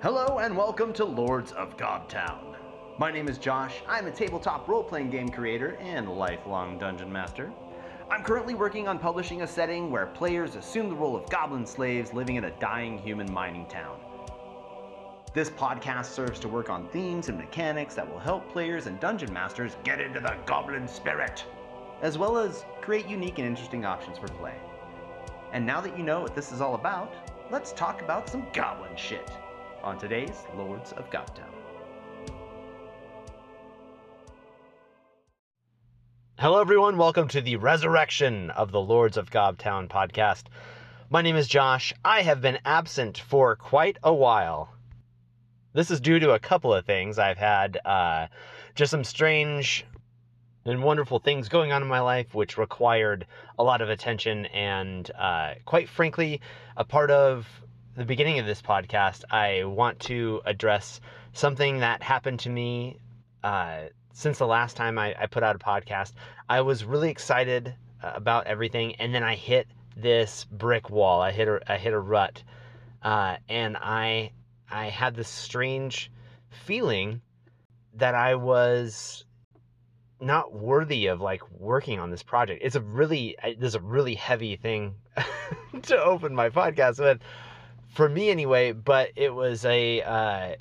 Hello and welcome to Lords of Gobtown. My name is Josh. I'm a tabletop role playing game creator and lifelong dungeon master. I'm currently working on publishing a setting where players assume the role of goblin slaves living in a dying human mining town. This podcast serves to work on themes and mechanics that will help players and dungeon masters get into the goblin spirit, as well as create unique and interesting options for play. And now that you know what this is all about, let's talk about some goblin shit on today's Lords of Gobtown. Hello, everyone. Welcome to the resurrection of the Lords of Gobtown podcast. My name is Josh. I have been absent for quite a while. This is due to a couple of things. I've had uh, just some strange and wonderful things going on in my life, which required a lot of attention. And uh, quite frankly, a part of the beginning of this podcast, I want to address something that happened to me uh, since the last time I, I, put out a podcast. I was really excited uh, about everything, and then I hit this brick wall. I hit a, I hit a rut, uh, and I I had this strange feeling that I was not worthy of like working on this project. It's a really there's a really heavy thing to open my podcast with for me anyway, but it was a uh,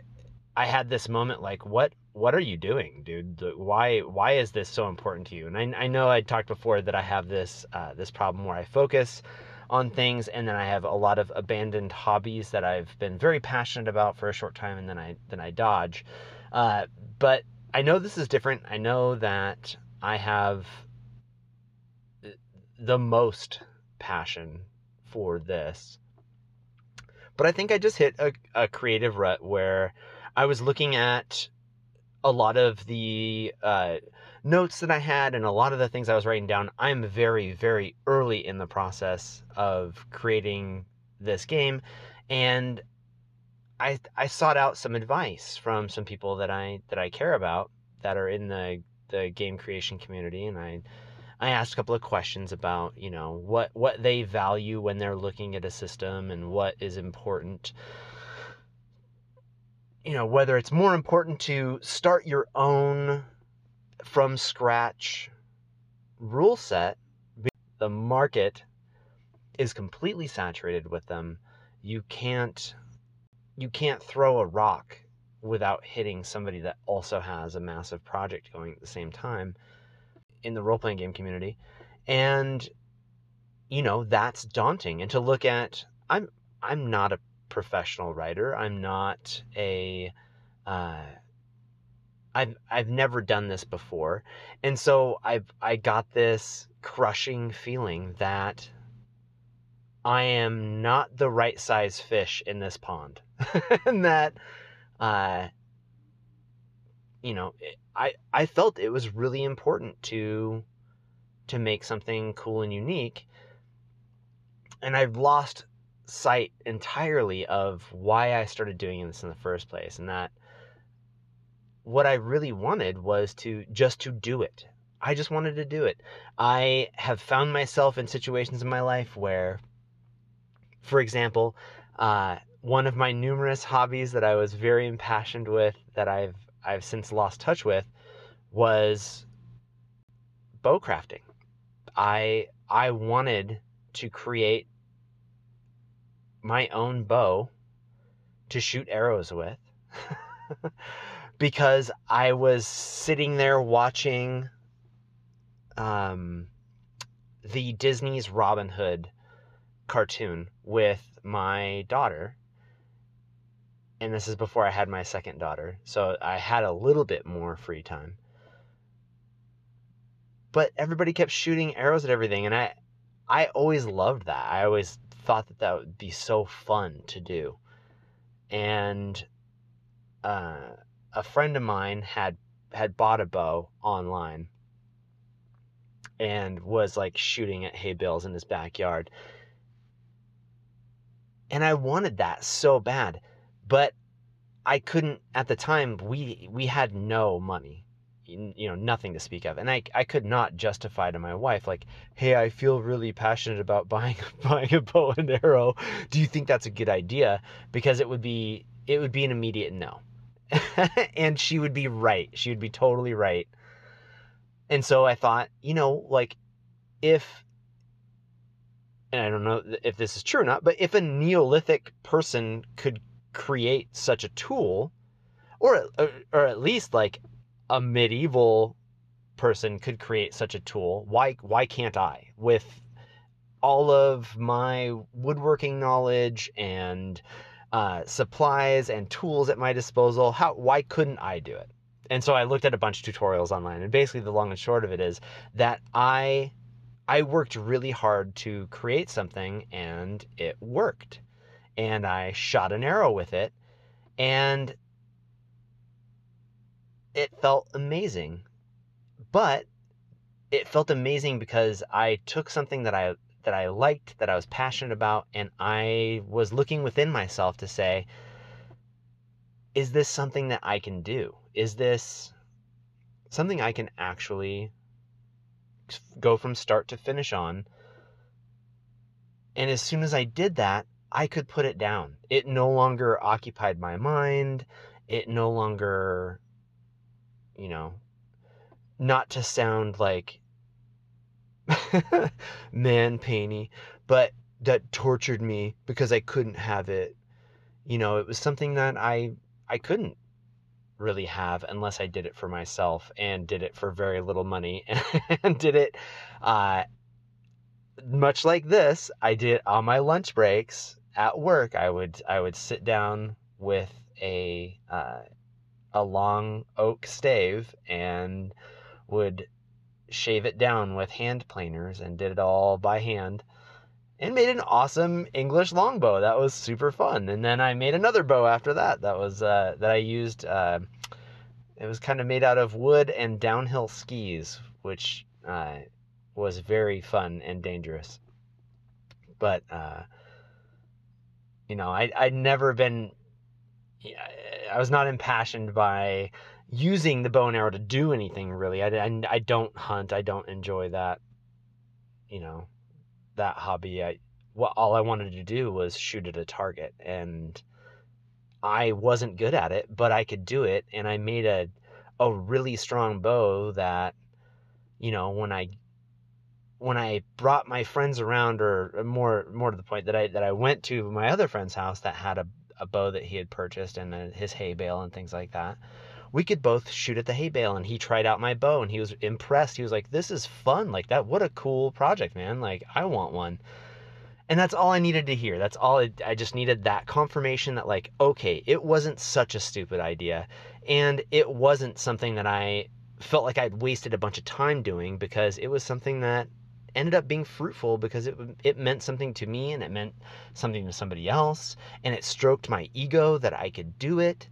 I had this moment like what what are you doing, dude? Why why is this so important to you? And I, I know I talked before that I have this uh, this problem where I focus on things and then I have a lot of abandoned hobbies that I've been very passionate about for a short time and then I then I dodge. Uh, but I know this is different. I know that I have the most passion for this but I think I just hit a, a creative rut where I was looking at a lot of the uh, notes that I had and a lot of the things I was writing down. I'm very, very early in the process of creating this game, and I I sought out some advice from some people that I that I care about that are in the the game creation community, and I I asked a couple of questions about, you know, what what they value when they're looking at a system and what is important. You know, whether it's more important to start your own from scratch rule set, the market is completely saturated with them. You can't you can't throw a rock without hitting somebody that also has a massive project going at the same time in the role playing game community. And you know, that's daunting. And to look at I'm I'm not a professional writer. I'm not a uh, I've I've never done this before. And so I've I got this crushing feeling that I am not the right size fish in this pond. and that uh you know, I I felt it was really important to to make something cool and unique. And I've lost sight entirely of why I started doing this in the first place and that what I really wanted was to just to do it. I just wanted to do it. I have found myself in situations in my life where for example, uh, one of my numerous hobbies that I was very impassioned with that I've I've since lost touch with was bow crafting. I I wanted to create my own bow to shoot arrows with because I was sitting there watching um, the Disney's Robin Hood cartoon with my daughter and this is before I had my second daughter. So I had a little bit more free time. But everybody kept shooting arrows at everything and I I always loved that. I always thought that that would be so fun to do. And uh, a friend of mine had had bought a bow online and was like shooting at hay bales in his backyard. And I wanted that so bad but I couldn't at the time we we had no money you know nothing to speak of and I, I could not justify to my wife like hey i feel really passionate about buying buying a bow and arrow do you think that's a good idea because it would be it would be an immediate no. and she would be right. She would be totally right. And so I thought, you know, like if and I don't know if this is true or not, but if a Neolithic person could create such a tool, or or at least like a medieval person could create such a tool, why why can't I? With all of my woodworking knowledge and uh, supplies and tools at my disposal, how why couldn't I do it? And so I looked at a bunch of tutorials online, and basically the long and short of it is that I I worked really hard to create something and it worked. And I shot an arrow with it and it felt amazing. But it felt amazing because I took something that I that I liked, that I was passionate about, and I was looking within myself to say, is this something that I can do? Is this something I can actually go from start to finish on. And as soon as I did that, I could put it down. It no longer occupied my mind. It no longer, you know, not to sound like man painy, but that tortured me because I couldn't have it. You know, it was something that I I couldn't really have unless I did it for myself and did it for very little money and did it uh, much like this I did on my lunch breaks at work I would I would sit down with a uh, a long oak stave and would shave it down with hand planers and did it all by hand and made an awesome English longbow. That was super fun. And then I made another bow after that. That was uh, that I used. Uh, it was kind of made out of wood and downhill skis, which uh, was very fun and dangerous. But uh, you know, I I'd never been. I was not impassioned by using the bow and arrow to do anything really. I, I, I don't hunt. I don't enjoy that. You know, that hobby, I what all I wanted to do was shoot at a target, and I wasn't good at it, but I could do it, and I made a a really strong bow that you know when I when I brought my friends around, or uh, more more to the point that I that I went to my other friend's house that had a a bow that he had purchased and uh, his hay bale and things like that we could both shoot at the hay bale and he tried out my bow and he was impressed. He was like this is fun. Like that what a cool project man. Like i want one. And that's all i needed to hear. That's all I, I just needed that confirmation that like okay it wasn't such a stupid idea and it wasn't something that i felt like i'd wasted a bunch of time doing because it was something that ended up being fruitful because it it meant something to me and it meant something to somebody else and it stroked my ego that I could do it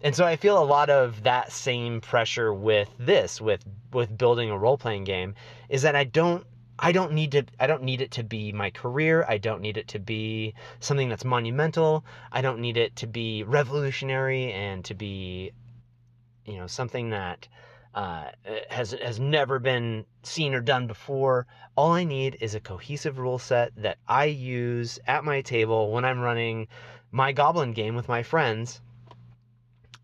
and so I feel a lot of that same pressure with this, with with building a role playing game, is that I don't I don't need to I don't need it to be my career. I don't need it to be something that's monumental. I don't need it to be revolutionary and to be you know something that uh, has has never been seen or done before. All I need is a cohesive rule set that I use at my table when I'm running my goblin game with my friends.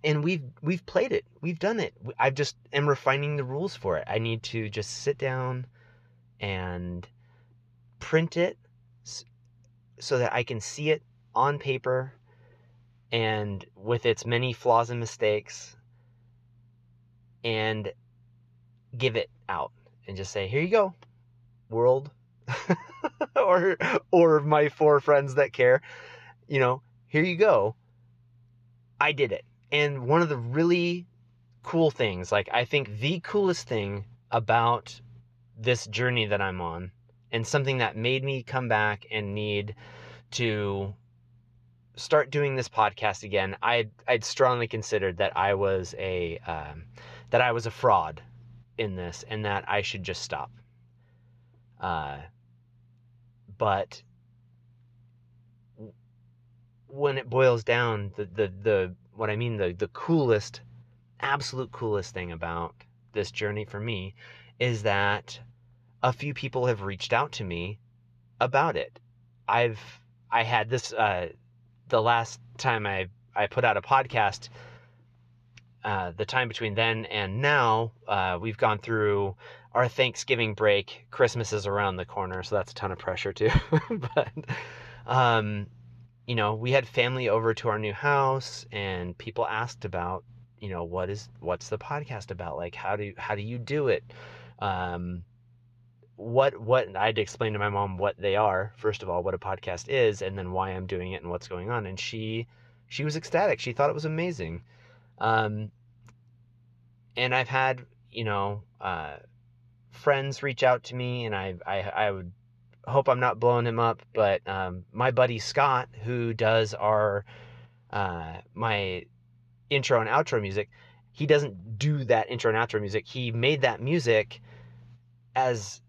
And we've we've played it. We've done it. I just am refining the rules for it. I need to just sit down and print it so that i can see it on paper and with its many flaws and mistakes and give it out and just say here you go world or or my four friends that care you know here you go i did it. And one of the really cool things, like I think the coolest thing about this journey that I'm on, and something that made me come back and need to start doing this podcast again, I'd I'd strongly considered that I was a um, that I was a fraud in this, and that I should just stop. Uh, but when it boils down, the the the what I mean, the, the coolest, absolute coolest thing about this journey for me is that a few people have reached out to me about it. I've I had this uh, the last time I I put out a podcast. Uh, the time between then and now, uh, we've gone through our Thanksgiving break. Christmas is around the corner, so that's a ton of pressure too. but, um, you know, we had family over to our new house, and people asked about, you know, what is what's the podcast about? Like, how do how do you do it? Um, what what I had to explain to my mom what they are first of all, what a podcast is, and then why I'm doing it and what's going on, and she she was ecstatic. She thought it was amazing. Um, and I've had you know uh, friends reach out to me, and I I I would hope I'm not blowing him up, but um, my buddy Scott, who does our uh, my intro and outro music, he doesn't do that intro and outro music. He made that music as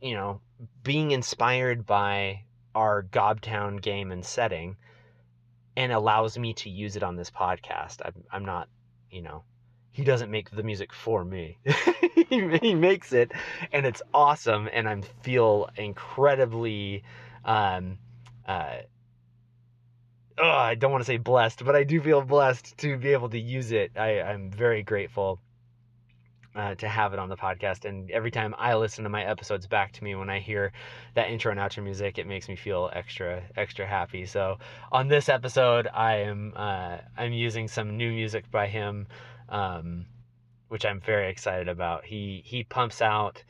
you know being inspired by our Gobtown game and setting, and allows me to use it on this podcast. I'm I'm not you know he doesn't make the music for me. he, makes it and it's awesome and I feel incredibly um uh oh, I don't want to say blessed, but I do feel blessed to be able to use it. I, I'm very grateful uh, to have it on the podcast. And every time I listen to my episodes back to me, when I hear that intro and outro music, it makes me feel extra, extra happy. So on this episode, I am uh, I'm using some new music by him um, which I'm very excited about. He he pumps out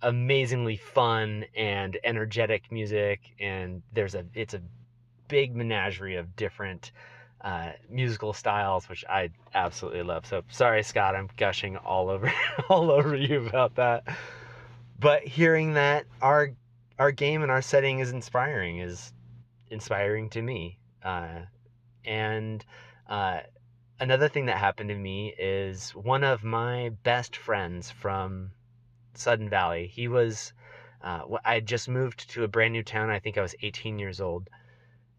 amazingly fun and energetic music, and there's a it's a big menagerie of different uh, musical styles, which I absolutely love. So sorry, Scott, I'm gushing all over all over you about that. But hearing that our our game and our setting is inspiring is inspiring to me, uh, and uh, another thing that happened to me is one of my best friends from Sudden Valley. He was, uh, I had just moved to a brand new town. I think I was 18 years old.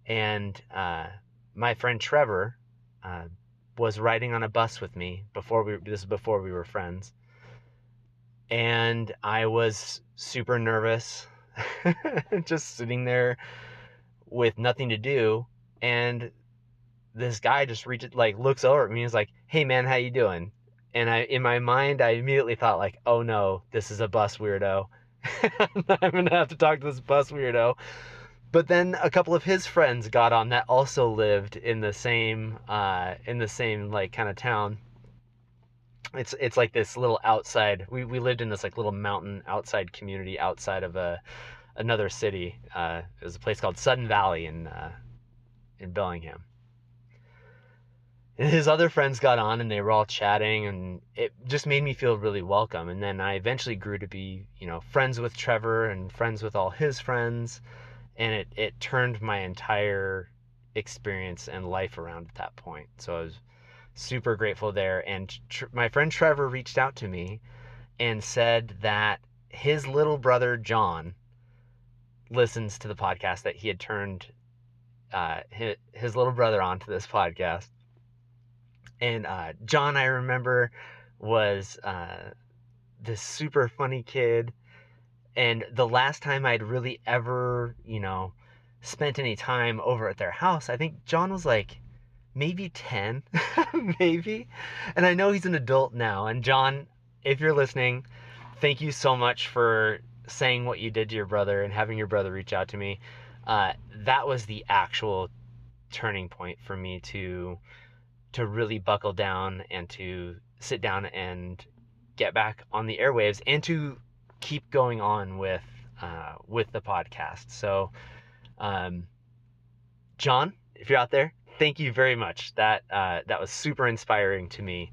And uh, my friend Trevor uh, was riding on a bus with me before we, this is before we were friends. And I was super nervous, just sitting there with nothing to do. And this guy just reaches like looks over at me and is like, "Hey man, how you doing?" And I in my mind I immediately thought like, "Oh no, this is a bus weirdo. I'm gonna have to talk to this bus weirdo." But then a couple of his friends got on that also lived in the same uh, in the same like kind of town. It's it's like this little outside. We we lived in this like little mountain outside community outside of a another city. Uh, it was a place called Sudden Valley in uh, in Bellingham and his other friends got on and they were all chatting and it just made me feel really welcome and then i eventually grew to be you know friends with trevor and friends with all his friends and it, it turned my entire experience and life around at that point so i was super grateful there and tr- my friend trevor reached out to me and said that his little brother john listens to the podcast that he had turned uh, his, his little brother onto this podcast and uh, John, I remember, was uh, this super funny kid. And the last time I'd really ever, you know, spent any time over at their house, I think John was like maybe 10, maybe. And I know he's an adult now. And John, if you're listening, thank you so much for saying what you did to your brother and having your brother reach out to me. Uh, that was the actual turning point for me to to really buckle down and to sit down and get back on the airwaves and to keep going on with uh, with the podcast. So, um, John, if you're out there, thank you very much. That uh, that was super inspiring to me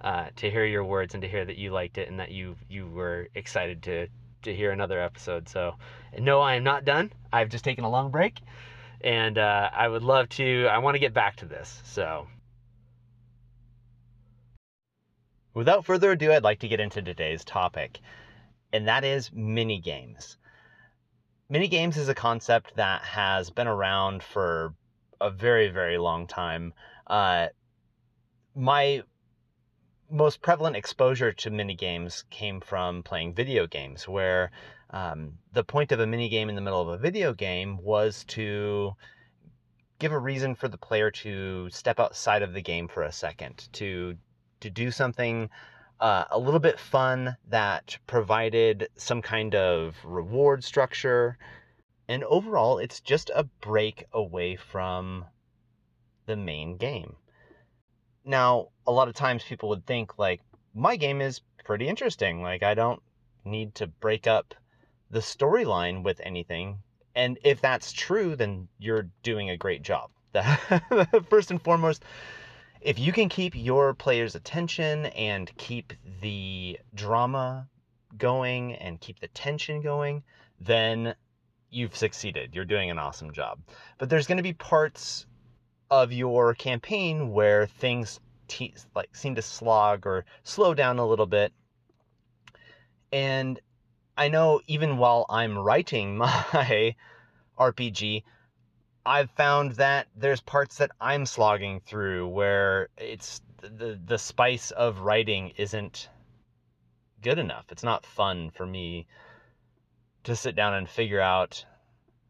uh, to hear your words and to hear that you liked it and that you you were excited to to hear another episode. So, no, I am not done. I've just taken a long break, and uh, I would love to. I want to get back to this. So. Without further ado, I'd like to get into today's topic, and that is mini games. Mini games is a concept that has been around for a very, very long time. Uh, my most prevalent exposure to mini games came from playing video games, where um, the point of a mini game in the middle of a video game was to give a reason for the player to step outside of the game for a second, to to do something uh, a little bit fun that provided some kind of reward structure. And overall, it's just a break away from the main game. Now, a lot of times people would think, like, my game is pretty interesting. Like, I don't need to break up the storyline with anything. And if that's true, then you're doing a great job. First and foremost, if you can keep your players' attention and keep the drama going and keep the tension going, then you've succeeded. You're doing an awesome job. But there's going to be parts of your campaign where things te- like seem to slog or slow down a little bit. And I know even while I'm writing my RPG, I've found that there's parts that I'm slogging through where it's the the spice of writing isn't good enough. It's not fun for me to sit down and figure out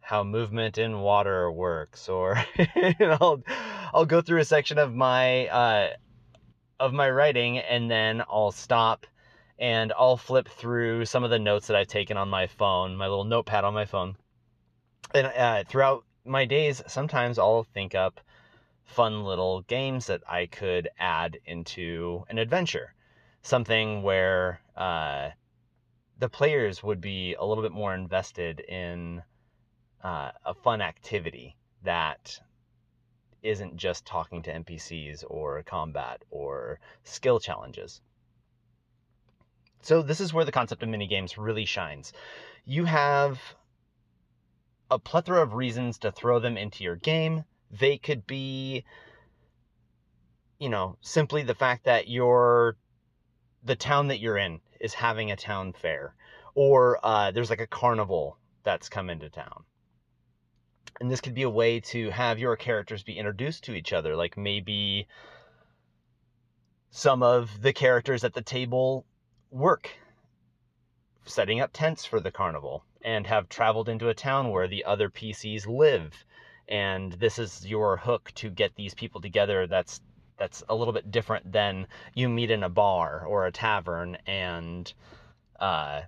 how movement in water works or I'll, I'll go through a section of my uh, of my writing and then I'll stop and I'll flip through some of the notes that I've taken on my phone, my little notepad on my phone. And uh, throughout my days, sometimes I'll think up fun little games that I could add into an adventure. Something where uh, the players would be a little bit more invested in uh, a fun activity that isn't just talking to NPCs or combat or skill challenges. So, this is where the concept of minigames really shines. You have a plethora of reasons to throw them into your game. They could be, you know, simply the fact that you're the town that you're in is having a town fair, or uh, there's like a carnival that's come into town. And this could be a way to have your characters be introduced to each other. Like maybe some of the characters at the table work setting up tents for the carnival and have traveled into a town where the other PCs live. And this is your hook to get these people together. That's that's a little bit different than you meet in a bar or a tavern and uh,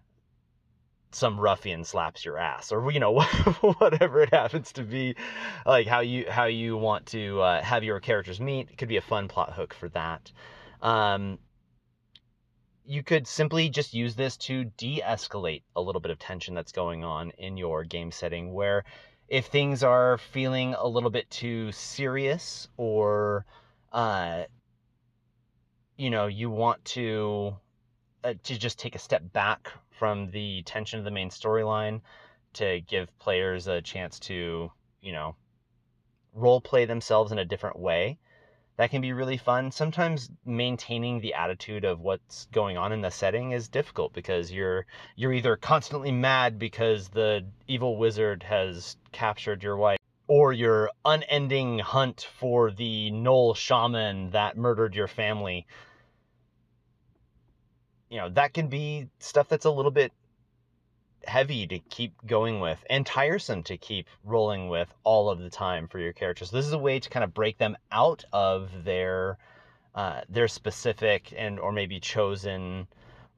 some ruffian slaps your ass or you know whatever it happens to be like how you how you want to uh, have your characters meet it could be a fun plot hook for that um, you could simply just use this to de-escalate a little bit of tension that's going on in your game setting where if things are feeling a little bit too serious or uh, you know you want to uh, to just take a step back from the tension of the main storyline to give players a chance to you know role play themselves in a different way that can be really fun. Sometimes maintaining the attitude of what's going on in the setting is difficult because you're you're either constantly mad because the evil wizard has captured your wife or your unending hunt for the gnoll shaman that murdered your family. You know, that can be stuff that's a little bit heavy to keep going with and tiresome to keep rolling with all of the time for your characters. This is a way to kind of break them out of their uh, their specific and or maybe chosen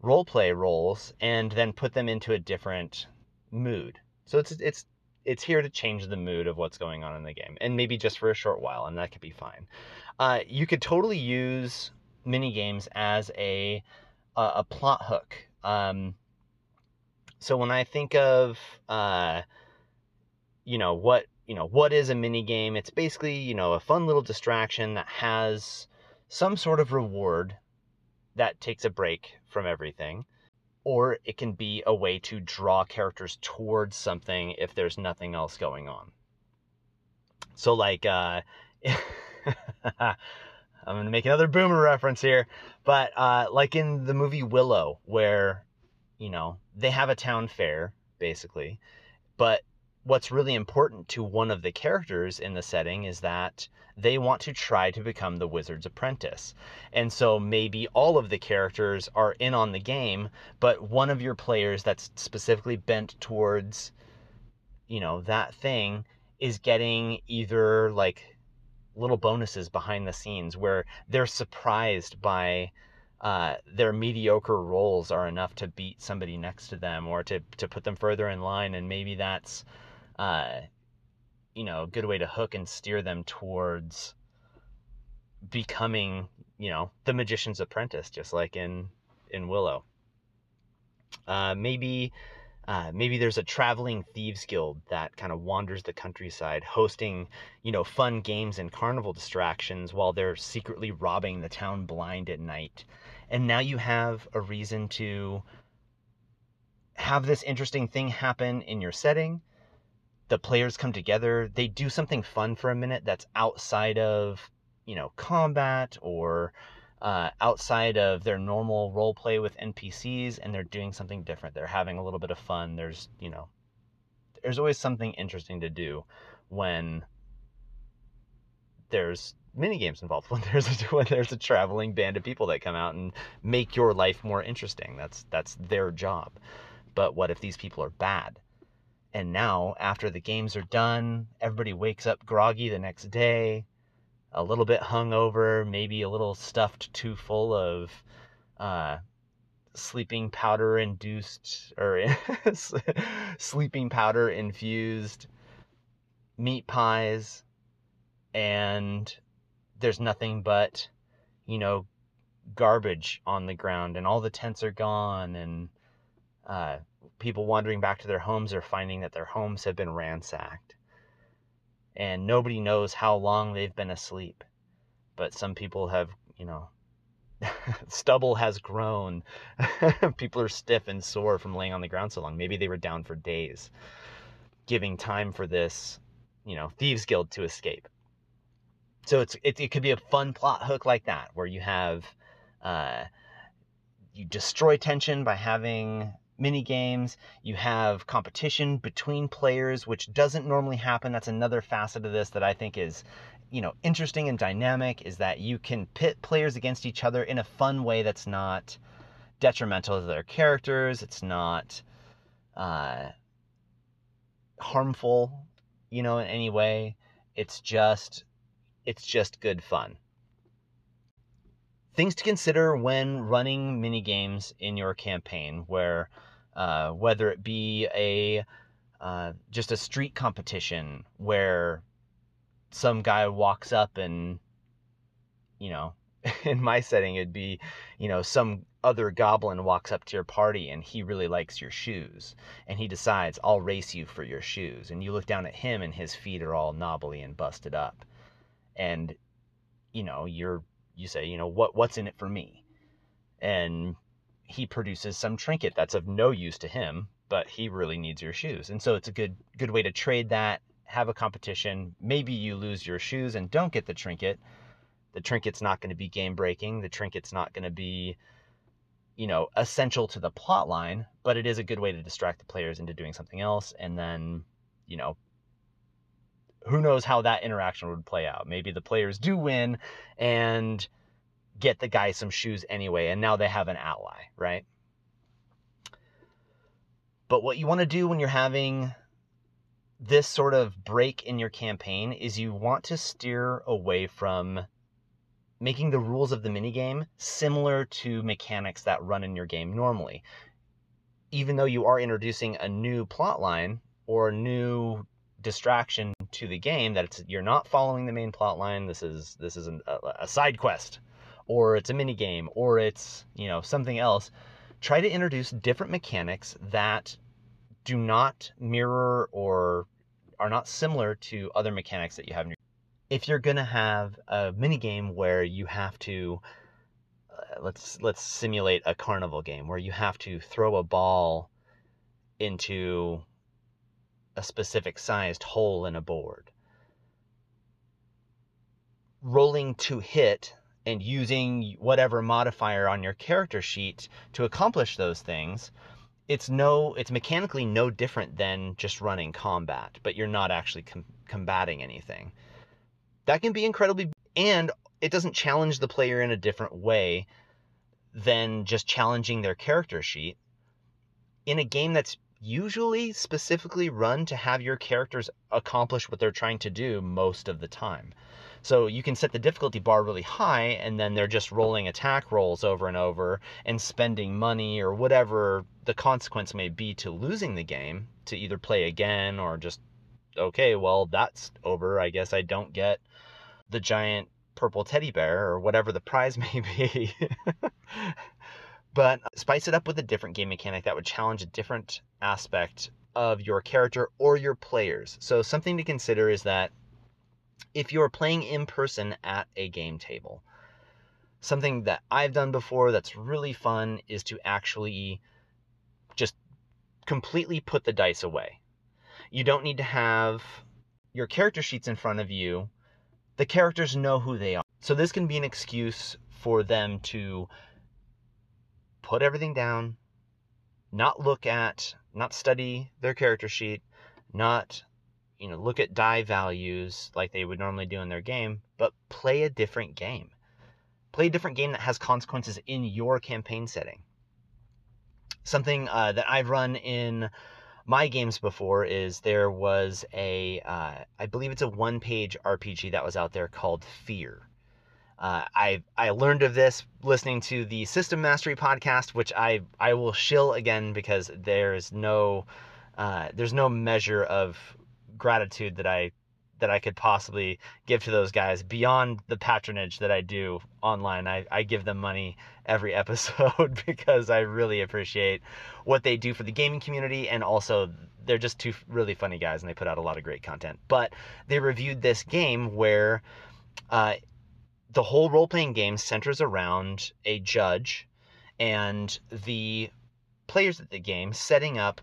role play roles and then put them into a different mood. So it's it's it's here to change the mood of what's going on in the game and maybe just for a short while and that could be fine. Uh, you could totally use mini games as a a, a plot hook. Um, so when I think of, uh, you know, what you know, what is a mini game? It's basically you know a fun little distraction that has some sort of reward that takes a break from everything, or it can be a way to draw characters towards something if there's nothing else going on. So like, uh, I'm gonna make another boomer reference here, but uh, like in the movie Willow, where you know, they have a town fair, basically. But what's really important to one of the characters in the setting is that they want to try to become the wizard's apprentice. And so maybe all of the characters are in on the game, but one of your players that's specifically bent towards, you know, that thing is getting either like little bonuses behind the scenes where they're surprised by uh, their mediocre rolls are enough to beat somebody next to them or to, to put them further in line and maybe that's uh, you know a good way to hook and steer them towards becoming you know the magician's apprentice just like in in willow uh, maybe uh, maybe there's a traveling thieves guild that kind of wanders the countryside, hosting, you know, fun games and carnival distractions while they're secretly robbing the town blind at night. And now you have a reason to have this interesting thing happen in your setting. The players come together, they do something fun for a minute that's outside of, you know, combat or uh, outside of their normal role play with NPCs and they're doing something different. They're having a little bit of fun. There's, you know, there's always something interesting to do when there's mini games involved when there's a, when there's a traveling band of people that come out and make your life more interesting. That's that's their job. But what if these people are bad? And now after the games are done everybody wakes up groggy the next day a little bit hungover, maybe a little stuffed too full of uh, sleeping powder induced or sleeping powder infused meat pies, and there's nothing but, you know, garbage on the ground, and all the tents are gone, and uh, people wandering back to their homes are finding that their homes have been ransacked and nobody knows how long they've been asleep. But some people have, you know, stubble has grown. people are stiff and sore from laying on the ground so long. Maybe they were down for days, giving time for this, you know, thieves guild to escape. So it's it, it could be a fun plot hook like that, where you have uh, you destroy tension by having mini games. You have competition between players, which doesn't normally happen. That's another facet of this that I think is, you know, interesting and dynamic. Is that you can pit players against each other in a fun way that's not detrimental to their characters. It's not uh, harmful, you know, in any way. It's just, it's just good fun. Things to consider when running mini games in your campaign, where uh, whether it be a uh, just a street competition where some guy walks up and you know in my setting it'd be you know some other goblin walks up to your party and he really likes your shoes and he decides I'll race you for your shoes and you look down at him and his feet are all knobbly and busted up and you know you're you say you know what what's in it for me and he produces some trinket that's of no use to him, but he really needs your shoes. And so it's a good good way to trade that, have a competition. Maybe you lose your shoes and don't get the trinket. The trinket's not going to be game breaking. The trinket's not going to be you know, essential to the plot line, but it is a good way to distract the players into doing something else and then, you know, who knows how that interaction would play out. Maybe the players do win and get the guy some shoes anyway, and now they have an ally, right? But what you want to do when you're having this sort of break in your campaign is you want to steer away from making the rules of the minigame similar to mechanics that run in your game normally. Even though you are introducing a new plot line or a new distraction to the game that it's you're not following the main plot line this is this is an, a, a side quest or it's a mini game or it's you know something else try to introduce different mechanics that do not mirror or are not similar to other mechanics that you have in your if you're going to have a mini game where you have to uh, let's let's simulate a carnival game where you have to throw a ball into a specific sized hole in a board rolling to hit and using whatever modifier on your character sheet to accomplish those things, it's no it's mechanically no different than just running combat, but you're not actually com- combating anything. That can be incredibly and it doesn't challenge the player in a different way than just challenging their character sheet. In a game that's usually specifically run to have your characters accomplish what they're trying to do most of the time. So you can set the difficulty bar really high and then they're just rolling attack rolls over and over and spending money or whatever the consequence may be to losing the game to either play again or just okay, well that's over. I guess I don't get the giant purple teddy bear or whatever the prize may be. but uh, spice it up with a different game mechanic that would challenge a different aspect of your character or your players. So, something to consider is that if you're playing in person at a game table, something that I've done before that's really fun is to actually just completely put the dice away. You don't need to have your character sheets in front of you. The characters know who they are. So, this can be an excuse for them to put everything down, not look at, not study their character sheet, not you know, look at die values like they would normally do in their game, but play a different game. Play a different game that has consequences in your campaign setting. Something uh, that I've run in my games before is there was a, uh, I believe it's a one page RPG that was out there called Fear. Uh, I I learned of this listening to the System Mastery podcast, which I I will shill again because there's no uh, there's no measure of gratitude that I that I could possibly give to those guys beyond the patronage that I do online. I, I give them money every episode because I really appreciate what they do for the gaming community and also they're just two really funny guys and they put out a lot of great content. But they reviewed this game where uh, the whole role playing game centers around a judge and the players at the game setting up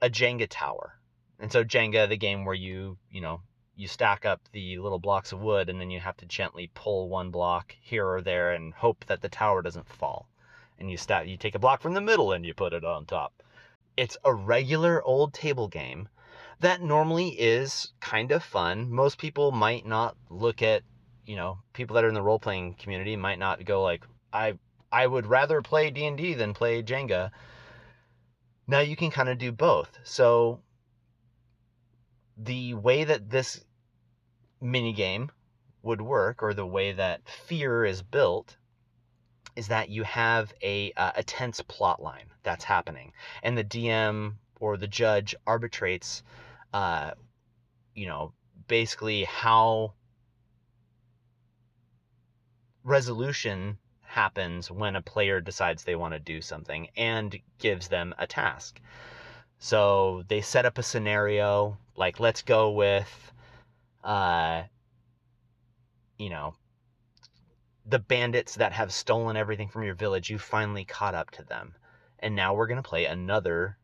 a Jenga tower. And so Jenga, the game where you, you know, you stack up the little blocks of wood and then you have to gently pull one block here or there and hope that the tower doesn't fall. And you stack you take a block from the middle and you put it on top. It's a regular old table game that normally is kind of fun. Most people might not look at you know, people that are in the role playing community might not go like, I I would rather play D and D than play Jenga. Now you can kind of do both. So the way that this mini game would work, or the way that Fear is built, is that you have a uh, a tense plot line that's happening, and the DM or the judge arbitrates, uh, you know, basically how resolution happens when a player decides they want to do something and gives them a task. So they set up a scenario like let's go with uh you know the bandits that have stolen everything from your village, you finally caught up to them. And now we're going to play another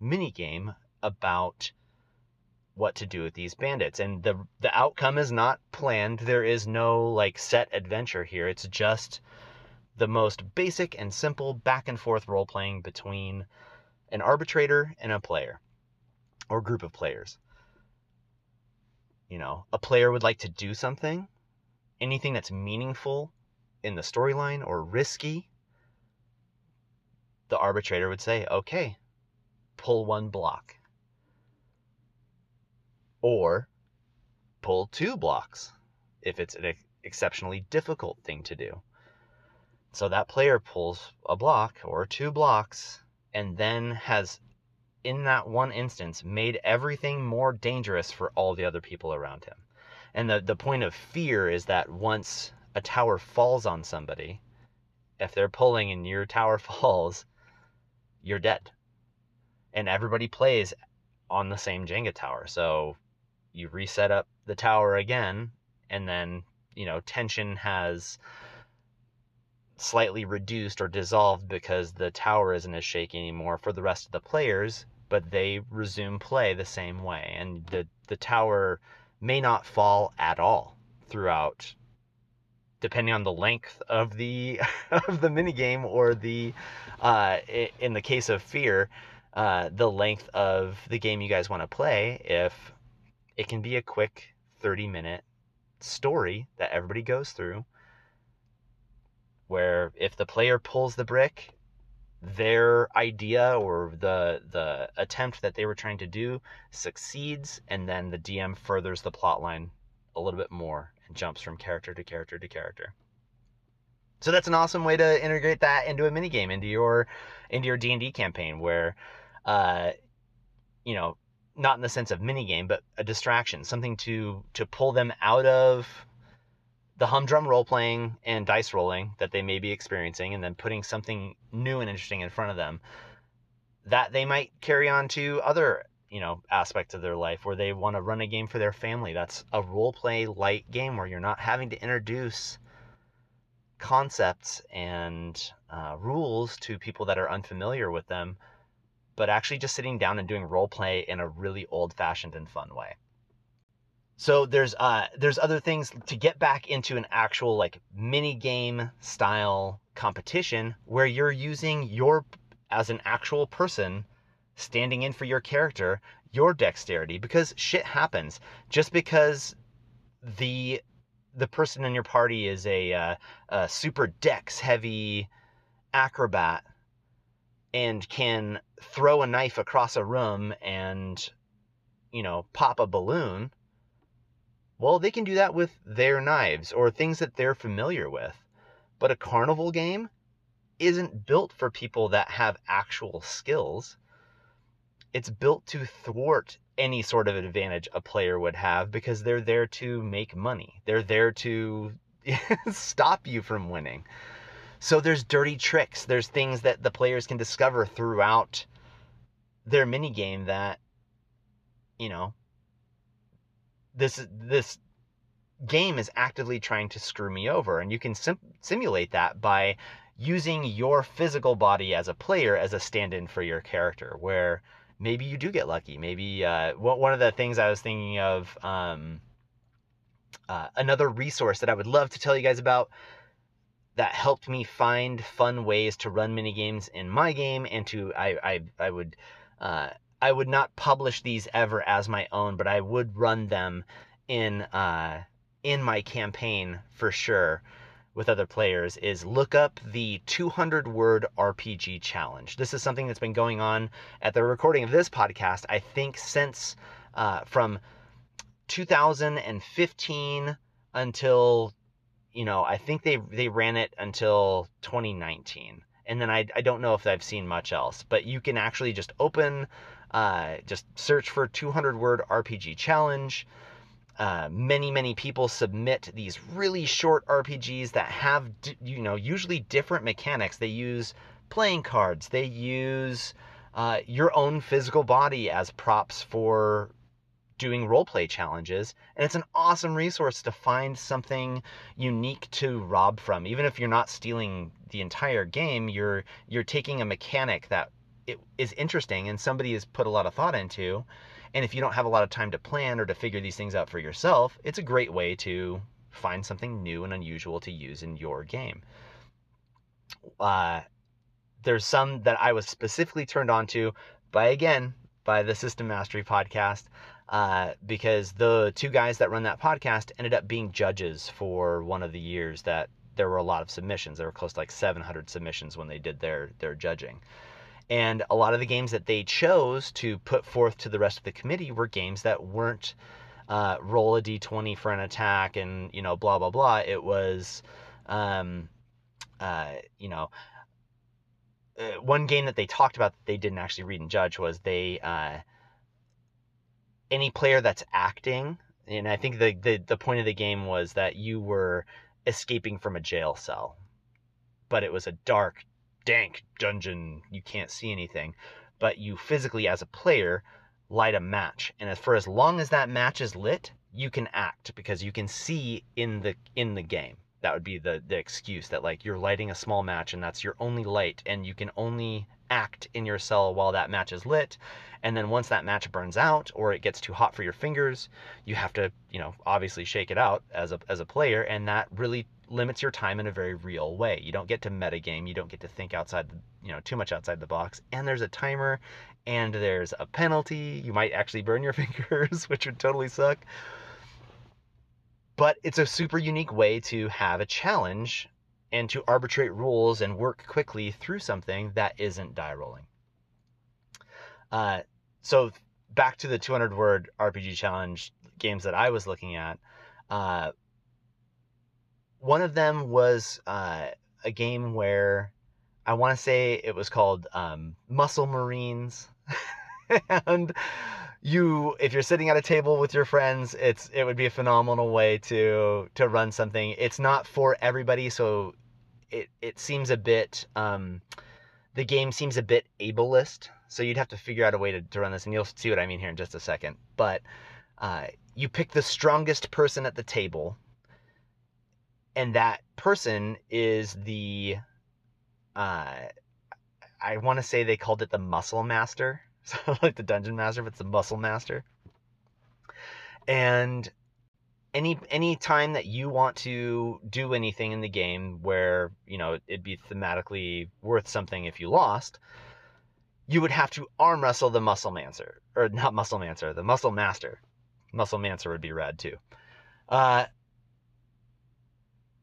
mini game about what to do with these bandits. And the the outcome is not planned. There is no like set adventure here. It's just the most basic and simple back and forth role playing between an arbitrator and a player or group of players. You know a player would like to do something anything that's meaningful in the storyline or risky the arbitrator would say okay pull one block or pull two blocks if it's an exceptionally difficult thing to do. So that player pulls a block or two blocks and then has, in that one instance, made everything more dangerous for all the other people around him. And the, the point of fear is that once a tower falls on somebody, if they're pulling and your tower falls, you're dead. And everybody plays on the same Jenga tower. So you reset up the tower again, and then, you know, tension has slightly reduced or dissolved because the tower isn't as shaky anymore for the rest of the players, but they resume play the same way. And the, the tower may not fall at all throughout depending on the length of the of the mini game or the uh, in the case of fear uh, the length of the game you guys want to play if it can be a quick 30 minute story that everybody goes through where if the player pulls the brick their idea or the the attempt that they were trying to do succeeds and then the DM furthers the plot line a little bit more and jumps from character to character to character. So that's an awesome way to integrate that into a mini game into your into your D&D campaign where uh you know, not in the sense of mini game, but a distraction, something to to pull them out of the humdrum role playing and dice rolling that they may be experiencing and then putting something new and interesting in front of them that they might carry on to other you know aspects of their life where they want to run a game for their family. That's a role play light game where you're not having to introduce concepts and uh, rules to people that are unfamiliar with them but actually just sitting down and doing role play in a really old fashioned and fun way. So there's uh there's other things to get back into an actual like mini game style competition where you're using your as an actual person standing in for your character your dexterity because shit happens. Just because the the person in your party is a, uh, a super dex heavy acrobat and can throw a knife across a room and you know pop a balloon well, they can do that with their knives or things that they're familiar with. But a carnival game isn't built for people that have actual skills. It's built to thwart any sort of advantage a player would have because they're there to make money. They're there to stop you from winning. So there's dirty tricks. There's things that the players can discover throughout their mini game that you know this this game is actively trying to screw me over and you can sim- simulate that by using your physical body as a player as a stand-in for your character where maybe you do get lucky maybe uh, one of the things i was thinking of um, uh, another resource that i would love to tell you guys about that helped me find fun ways to run mini games in my game and to i i, I would uh, I would not publish these ever as my own, but I would run them in uh, in my campaign for sure with other players is look up the 200 word RPG challenge. This is something that's been going on at the recording of this podcast, I think, since uh, from 2015 until, you know, I think they, they ran it until 2019. And then I, I don't know if I've seen much else, but you can actually just open uh, just search for 200 word RPG challenge. Uh, many many people submit these really short RPGs that have you know usually different mechanics. They use playing cards. They use uh, your own physical body as props for doing roleplay challenges and it's an awesome resource to find something unique to rob from even if you're not stealing the entire game you're you're taking a mechanic that it is interesting and somebody has put a lot of thought into. And if you don't have a lot of time to plan or to figure these things out for yourself, it's a great way to find something new and unusual to use in your game. Uh, there's some that I was specifically turned on to by, again, by the System Mastery podcast, uh, because the two guys that run that podcast ended up being judges for one of the years that there were a lot of submissions. There were close to like 700 submissions when they did their, their judging. And a lot of the games that they chose to put forth to the rest of the committee were games that weren't uh, roll a d20 for an attack and, you know, blah, blah, blah. It was, um, uh, you know, uh, one game that they talked about that they didn't actually read and judge was they, uh, any player that's acting, and I think the, the, the point of the game was that you were escaping from a jail cell, but it was a dark, dank dungeon, you can't see anything, but you physically as a player light a match. And for as long as that match is lit, you can act because you can see in the in the game. That would be the the excuse that like you're lighting a small match and that's your only light and you can only act in your cell while that match is lit. And then once that match burns out or it gets too hot for your fingers, you have to, you know, obviously shake it out as a as a player and that really limits your time in a very real way. You don't get to metagame, you don't get to think outside, you know, too much outside the box. And there's a timer and there's a penalty. You might actually burn your fingers, which would totally suck. But it's a super unique way to have a challenge and to arbitrate rules and work quickly through something that isn't die rolling. Uh, so back to the 200 word RPG challenge games that I was looking at. Uh, one of them was uh, a game where I want to say it was called um, Muscle Marines, and you if you're sitting at a table with your friends it's it would be a phenomenal way to to run something. It's not for everybody so it it seems a bit um the game seems a bit ableist so you'd have to figure out a way to, to run this and you'll see what i mean here in just a second. But uh, you pick the strongest person at the table and that person is the uh, i want to say they called it the muscle master so like the dungeon master, but it's the muscle master. And any any time that you want to do anything in the game where you know it'd be thematically worth something if you lost, you would have to arm wrestle the muscle mancer or not muscle mancer, the muscle master. Muscle mancer would be rad too. Uh,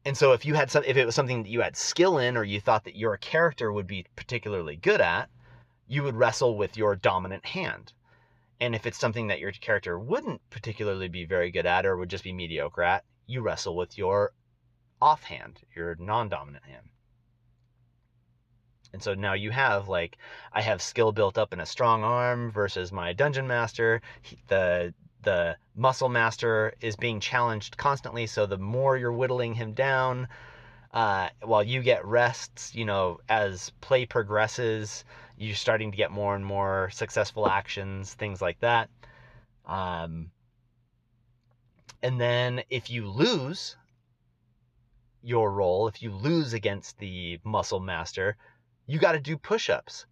and so if you had some, if it was something that you had skill in or you thought that your character would be particularly good at, you would wrestle with your dominant hand. And if it's something that your character wouldn't particularly be very good at or would just be mediocre at, you wrestle with your offhand, your non dominant hand. And so now you have like I have skill built up in a strong arm versus my dungeon master. The the muscle master is being challenged constantly, so the more you're whittling him down, uh, while you get rests, you know, as play progresses, you're starting to get more and more successful actions, things like that. Um, and then if you lose your role, if you lose against the muscle master, you got to do push ups.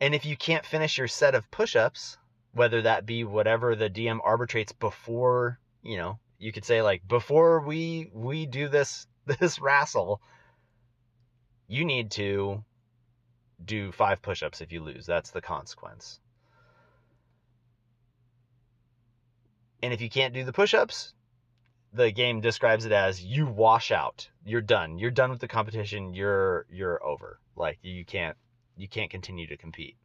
And if you can't finish your set of push ups, whether that be whatever the DM arbitrates before, you know, you could say like before we we do this this wrestle, you need to do five push ups if you lose. That's the consequence. And if you can't do the push ups, the game describes it as you wash out. You're done. You're done with the competition. You're you're over. Like you can't you can't continue to compete.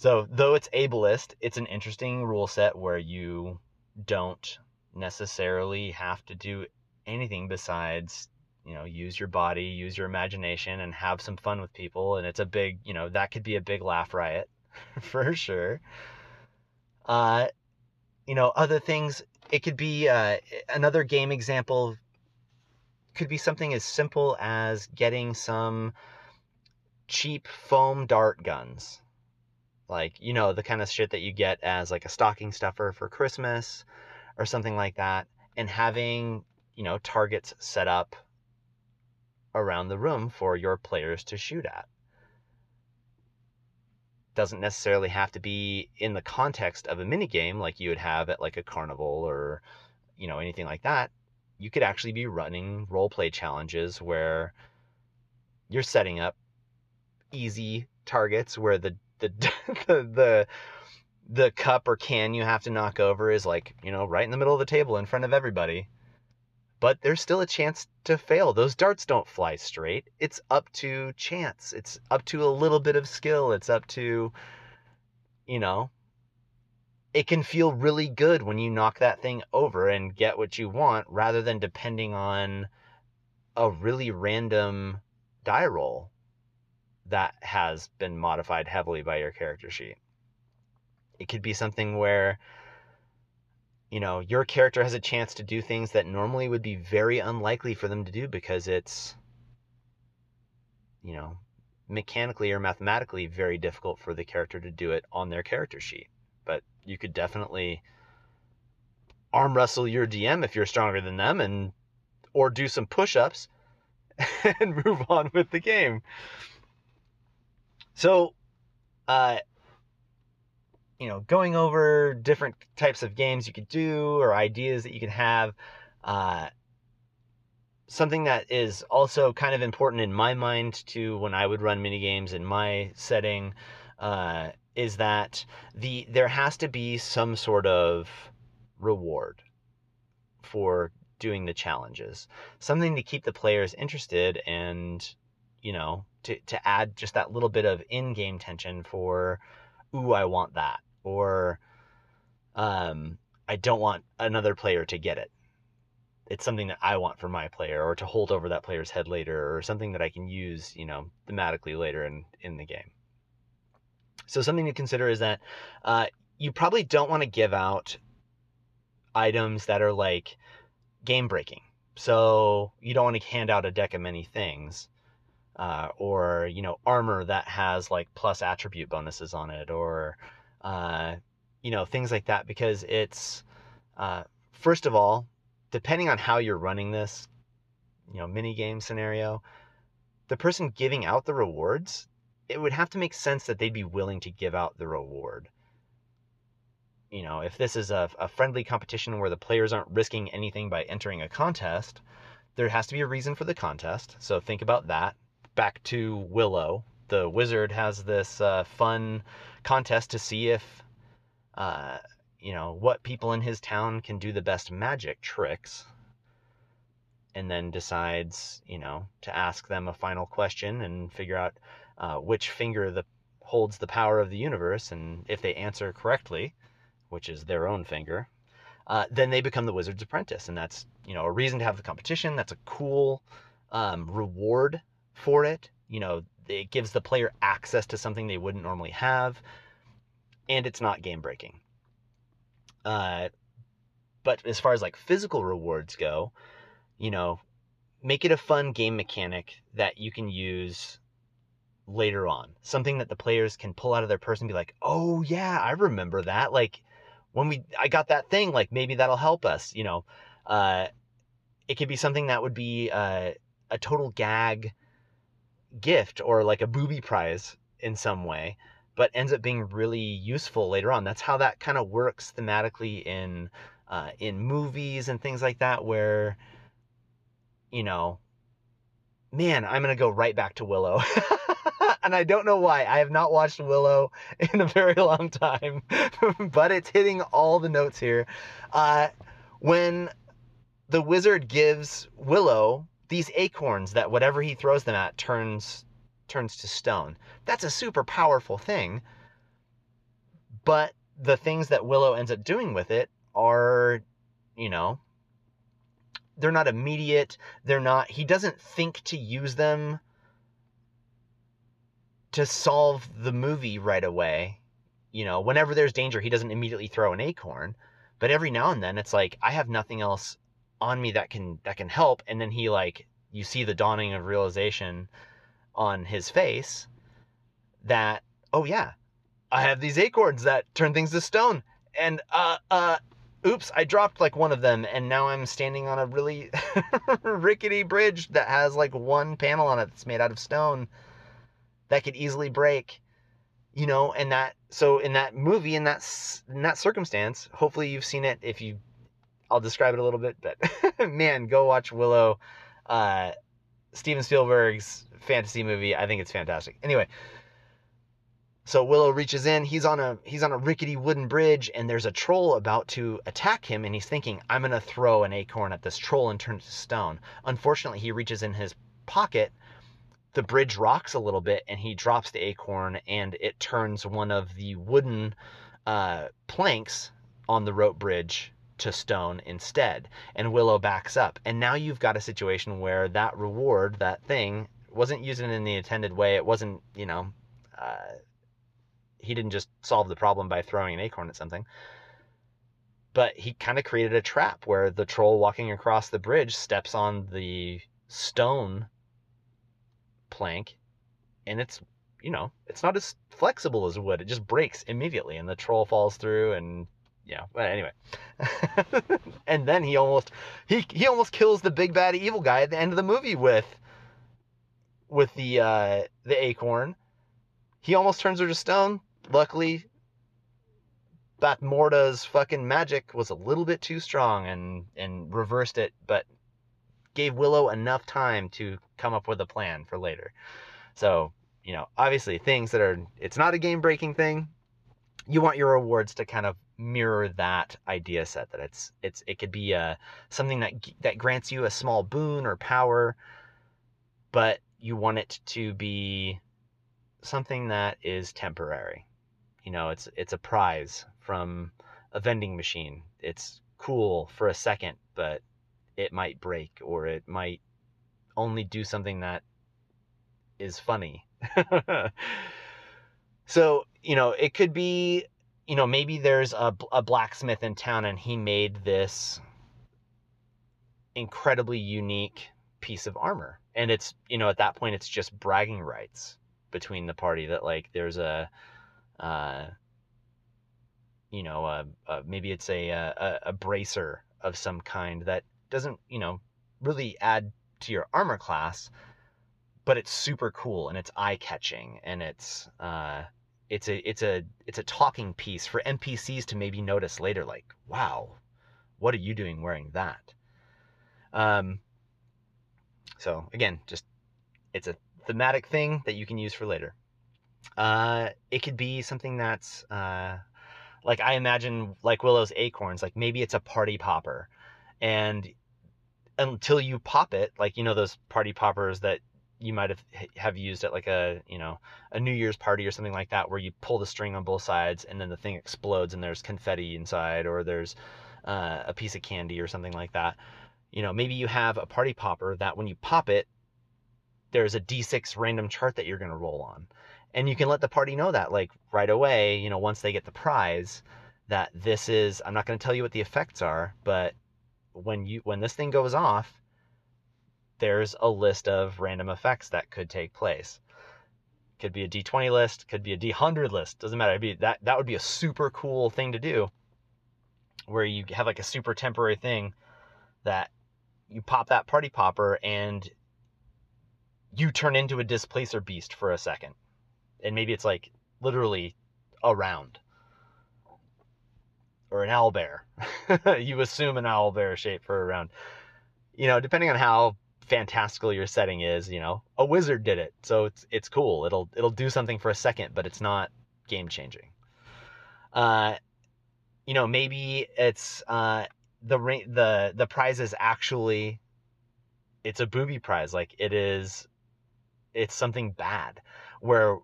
So, though it's ableist, it's an interesting rule set where you don't necessarily have to do anything besides you know use your body use your imagination and have some fun with people and it's a big you know that could be a big laugh riot for sure. Uh you know other things it could be uh, another game example could be something as simple as getting some cheap foam dart guns. Like you know the kind of shit that you get as like a stocking stuffer for christmas or something like that and having you know targets set up around the room for your players to shoot at. Doesn't necessarily have to be in the context of a mini game like you would have at like a carnival or you know anything like that. You could actually be running role play challenges where you're setting up easy targets where the the the, the the cup or can you have to knock over is like, you know, right in the middle of the table in front of everybody but there's still a chance to fail. Those darts don't fly straight. It's up to chance. It's up to a little bit of skill. It's up to, you know, it can feel really good when you knock that thing over and get what you want rather than depending on a really random die roll that has been modified heavily by your character sheet. It could be something where you know, your character has a chance to do things that normally would be very unlikely for them to do because it's, you know, mechanically or mathematically very difficult for the character to do it on their character sheet. But you could definitely arm wrestle your DM if you're stronger than them and or do some push-ups and move on with the game. So, uh, you know, going over different types of games you could do or ideas that you could have. Uh, something that is also kind of important in my mind to when I would run mini games in my setting uh, is that the there has to be some sort of reward for doing the challenges. Something to keep the players interested and, you know, to, to add just that little bit of in game tension for, ooh, I want that. Or, um, I don't want another player to get it. It's something that I want for my player or to hold over that player's head later or something that I can use, you know, thematically later in, in the game. So something to consider is that uh, you probably don't want to give out items that are like game breaking. So you don't want to hand out a deck of many things. Uh, or you know armor that has like plus attribute bonuses on it or uh, you know things like that because it's uh, first of all depending on how you're running this you know mini game scenario the person giving out the rewards it would have to make sense that they'd be willing to give out the reward you know, if this is a, a friendly competition where the players aren't risking anything by entering a contest, there has to be a reason for the contest. So think about that. Back to Willow, the wizard has this uh, fun contest to see if, uh, you know, what people in his town can do the best magic tricks. And then decides, you know, to ask them a final question and figure out uh, which finger the holds the power of the universe. And if they answer correctly, which is their own finger, uh, then they become the wizard's apprentice, and that's you know a reason to have the competition. That's a cool um, reward for it. You know, it gives the player access to something they wouldn't normally have, and it's not game breaking. Uh, but as far as like physical rewards go, you know, make it a fun game mechanic that you can use later on. Something that the players can pull out of their purse and be like, "Oh yeah, I remember that." Like when we I got that thing, like maybe that'll help us, you know. Uh, it could be something that would be uh, a total gag gift or like a booby prize in some way, but ends up being really useful later on. That's how that kind of works thematically in uh, in movies and things like that, where you know, man, I'm gonna go right back to Willow. and I don't know why. I have not watched Willow in a very long time, but it's hitting all the notes here. Uh, when the wizard gives Willow these acorns that whatever he throws them at turns turns to stone. That's a super powerful thing. But the things that Willow ends up doing with it are, you know, they're not immediate. They're not he doesn't think to use them to solve the movie right away. You know, whenever there's danger, he doesn't immediately throw an acorn, but every now and then it's like I have nothing else on me that can that can help. And then he like you see the dawning of realization on his face that oh yeah, I have these acorns that turn things to stone. And uh uh oops, I dropped like one of them. And now I'm standing on a really rickety bridge that has like one panel on it that's made out of stone that could easily break you know and that so in that movie in that in that circumstance hopefully you've seen it if you i'll describe it a little bit but man go watch willow. Uh steven spielberg's fantasy movie. I think it's fantastic. Anyway so willow reaches in. He's on a he's on a rickety wooden bridge and there's a troll about to attack him and he's thinking i'm to throw an acorn at this troll and turn it to stone. Unfortunately he reaches in his pocket. The bridge rocks a little bit and he drops the acorn and it turns one of the wooden uh, planks on the rope bridge to stone instead. And Willow backs up. And now you've got a situation where that reward, that thing, wasn't used in the intended way. It wasn't, you know, uh, he didn't just solve the problem by throwing an acorn at something. But he kind of created a trap where the troll walking across the bridge steps on the stone plank and it's you know it's not as flexible as wood it just breaks immediately and the troll falls through and yeah but anyway and then he almost he he almost kills the big bad evil guy at the end of the movie with with the uh the acorn he almost turns her to stone luckily Bavmorda's fucking magic was a little bit too strong and and reversed it but gave Willow enough time to come up with a plan for later. So, you know, obviously things that are it's not a game breaking thing. You want your rewards to kind of mirror that idea set that it's it's it could be a something that that grants you a small boon or power but you want it to be something that is temporary. You know it's it's a prize from a vending machine. It's cool for a second but it might break or it might only do something that is funny. So you know it could be you know, maybe there's a, a blacksmith in town and he made this incredibly unique piece of armor. And it's, you know, at that point, it's just bragging rights between the party that, like, there's a, uh, you know, a, a, maybe it's a, a, a bracer of some kind that doesn't, you know, really add to your armor class, but it's super cool and it's eye catching and it's, uh, it's a it's a it's a talking piece for NPCs to maybe notice later like wow what are you doing wearing that? Um so again just it's a thematic thing that you can use for later. Uh it could be something that's uh like I imagine like Willow's acorns like maybe it's a party popper. And until you pop it like you know those party poppers that you might have have used at like a you know a New Year's party or something like that, where you pull the string on both sides and then the thing explodes and there's confetti inside, or there's uh, a piece of candy or something like that. You know, maybe you have a party popper that when you pop it, there's a d6 random chart that you're going to roll on, and you can let the party know that like right away. You know, once they get the prize, that this is I'm not going to tell you what the effects are, but when you when this thing goes off there's a list of random effects that could take place. Could be a D20 list, could be a D100 list, doesn't matter. Be, that, that would be a super cool thing to do where you have like a super temporary thing that you pop that party popper and you turn into a displacer beast for a second. And maybe it's like literally a round. Or an owl bear. you assume an owl bear shape for a round. You know, depending on how fantastical your setting is, you know, a wizard did it, so it's it's cool. It'll it'll do something for a second, but it's not game changing. Uh, you know, maybe it's uh the the the prize is actually it's a booby prize, like it is it's something bad where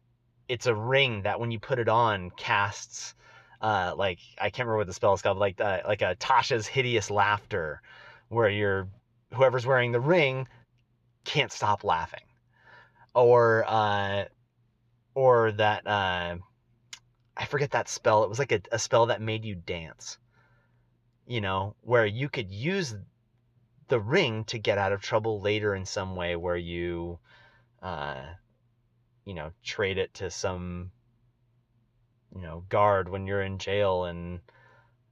it's a ring that when you put it on casts uh like I can't remember what the spell is called like uh, like a Tasha's hideous laughter where you're whoever's wearing the ring can't stop laughing or uh or that uh I forget that spell. It was like a, a spell that made you dance. You know, where you could use the ring to get out of trouble later in some way where you uh you know, trade it to some you know, guard when you're in jail and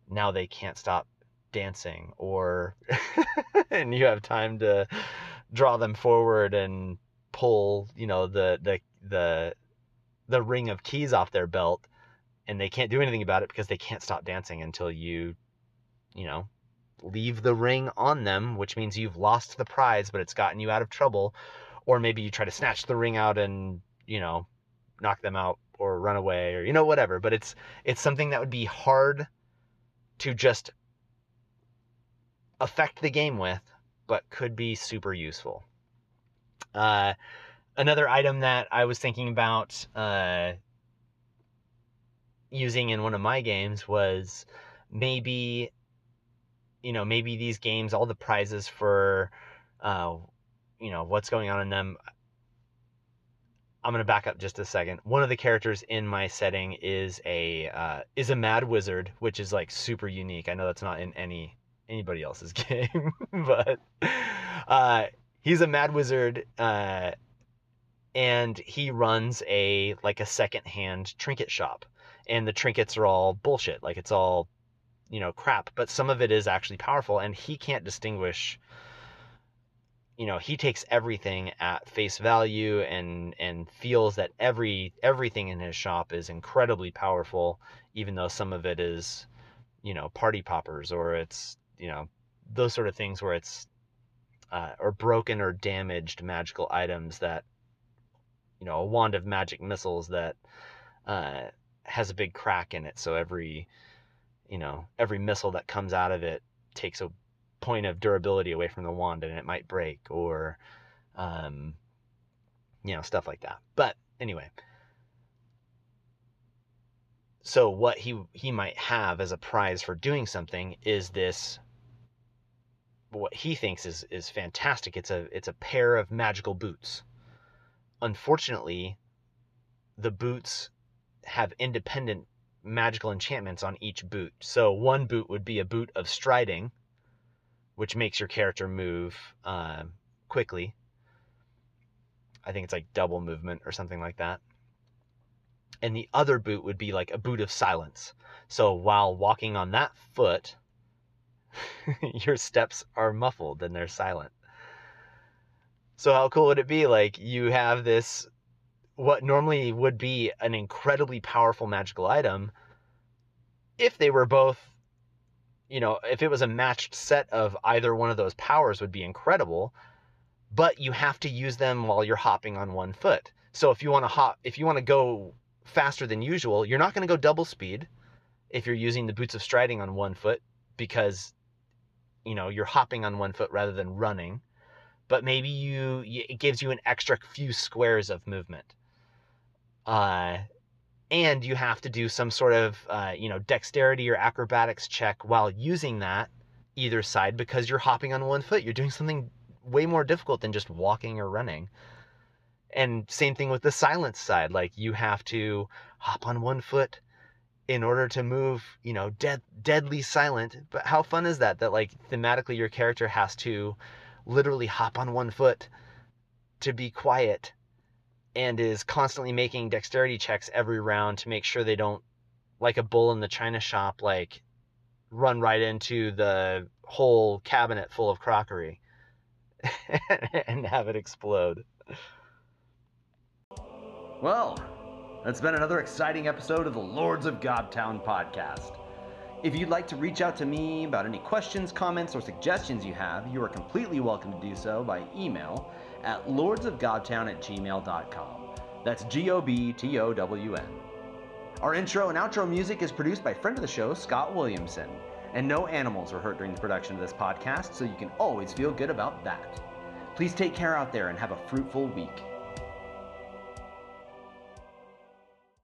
now they can't stop dancing or and you have time to draw them forward and pull you know the the the the ring of keys off their belt and they can't do anything about it because they can't stop dancing until you you know leave the ring on them which means you've lost the prize but it's gotten you out of trouble. Or maybe you try to snatch the ring out and you know knock them out or run away or you know whatever. But it's it's something that would be hard to just affect the game with, but could be super useful. Uh, another item that I was thinking about uh, using in one of my games was maybe, you know, maybe these games, all the prizes for, uh, you know, what's going on in them. I'm gonna back up just a second. One of the characters in my setting is a uh, is a mad wizard, which is like super unique. I know that's not in any anybody else's game, but uh, he's a mad wizard, uh, and he runs a like a secondhand trinket shop, and the trinkets are all bullshit, like it's all you know crap, but some of it is actually powerful, and he can't distinguish. You know, he takes everything at face value and and feels that every everything in his shop is incredibly powerful, even though some of it is, you know, party poppers or it's you know those sort of things where it's uh, or broken or damaged magical items that you know a wand of magic missiles that uh, has a big crack in it, so every you know every missile that comes out of it takes a point of durability away from the wand, and it might break or um, you know stuff like that. But anyway, so what he he might have as a prize for doing something is this what he thinks is is fantastic. It's a it's a pair of magical boots. Unfortunately, the boots have independent magical enchantments on each boot. So one boot would be a boot of striding, which makes your character move uh, quickly. I think it's like double movement or something like that and the other boot would be like a boot of silence. So while walking on that foot, your steps are muffled and they're silent. So how cool would it be like you have this what normally would be an incredibly powerful magical item if they were both you know, if it was a matched set of either one of those powers would be incredible, but you have to use them while you're hopping on one foot. So if you want to hop if you want to go faster than usual, you're not going to go double speed if you're using the boots of striding on one foot because you know you're hopping on one foot rather than running but maybe you it gives you an extra few squares of movement uh and you have to do some sort of uh, you know dexterity or acrobatics check while using that either side because you're hopping on one foot you're doing something way more difficult than just walking or running and same thing with the silence side. Like you have to hop on one foot in order to move, you know, dead, deadly silent. But how fun is that? That like thematically your character has to literally hop on one foot to be quiet and is constantly making dexterity checks every round to make sure they don't, like a bull in the china shop, like run right into the whole cabinet full of crockery and have it explode. Well, that's been another exciting episode of the Lords of Gobtown podcast. If you'd like to reach out to me about any questions, comments, or suggestions you have, you are completely welcome to do so by email at lordsofgobtown at gmail.com. That's G O B T O W N. Our intro and outro music is produced by friend of the show, Scott Williamson, and no animals were hurt during the production of this podcast, so you can always feel good about that. Please take care out there and have a fruitful week.